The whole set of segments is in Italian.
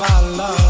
my love.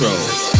control.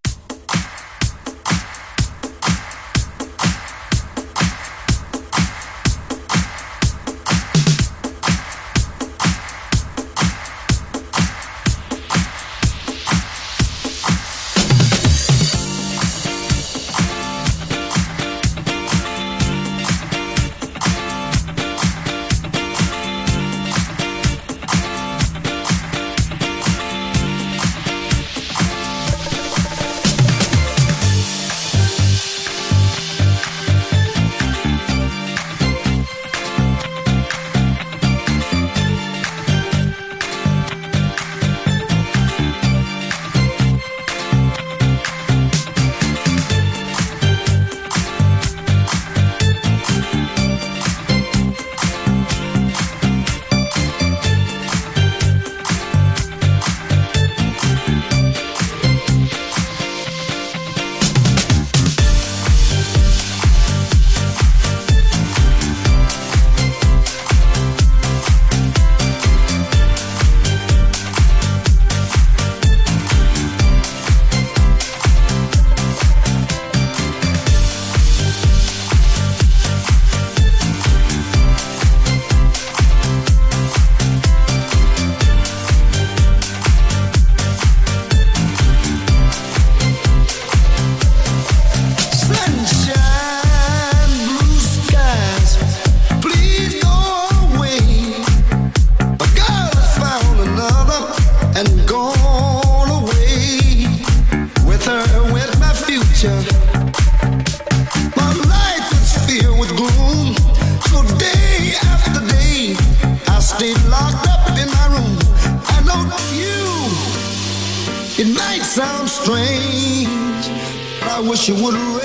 she would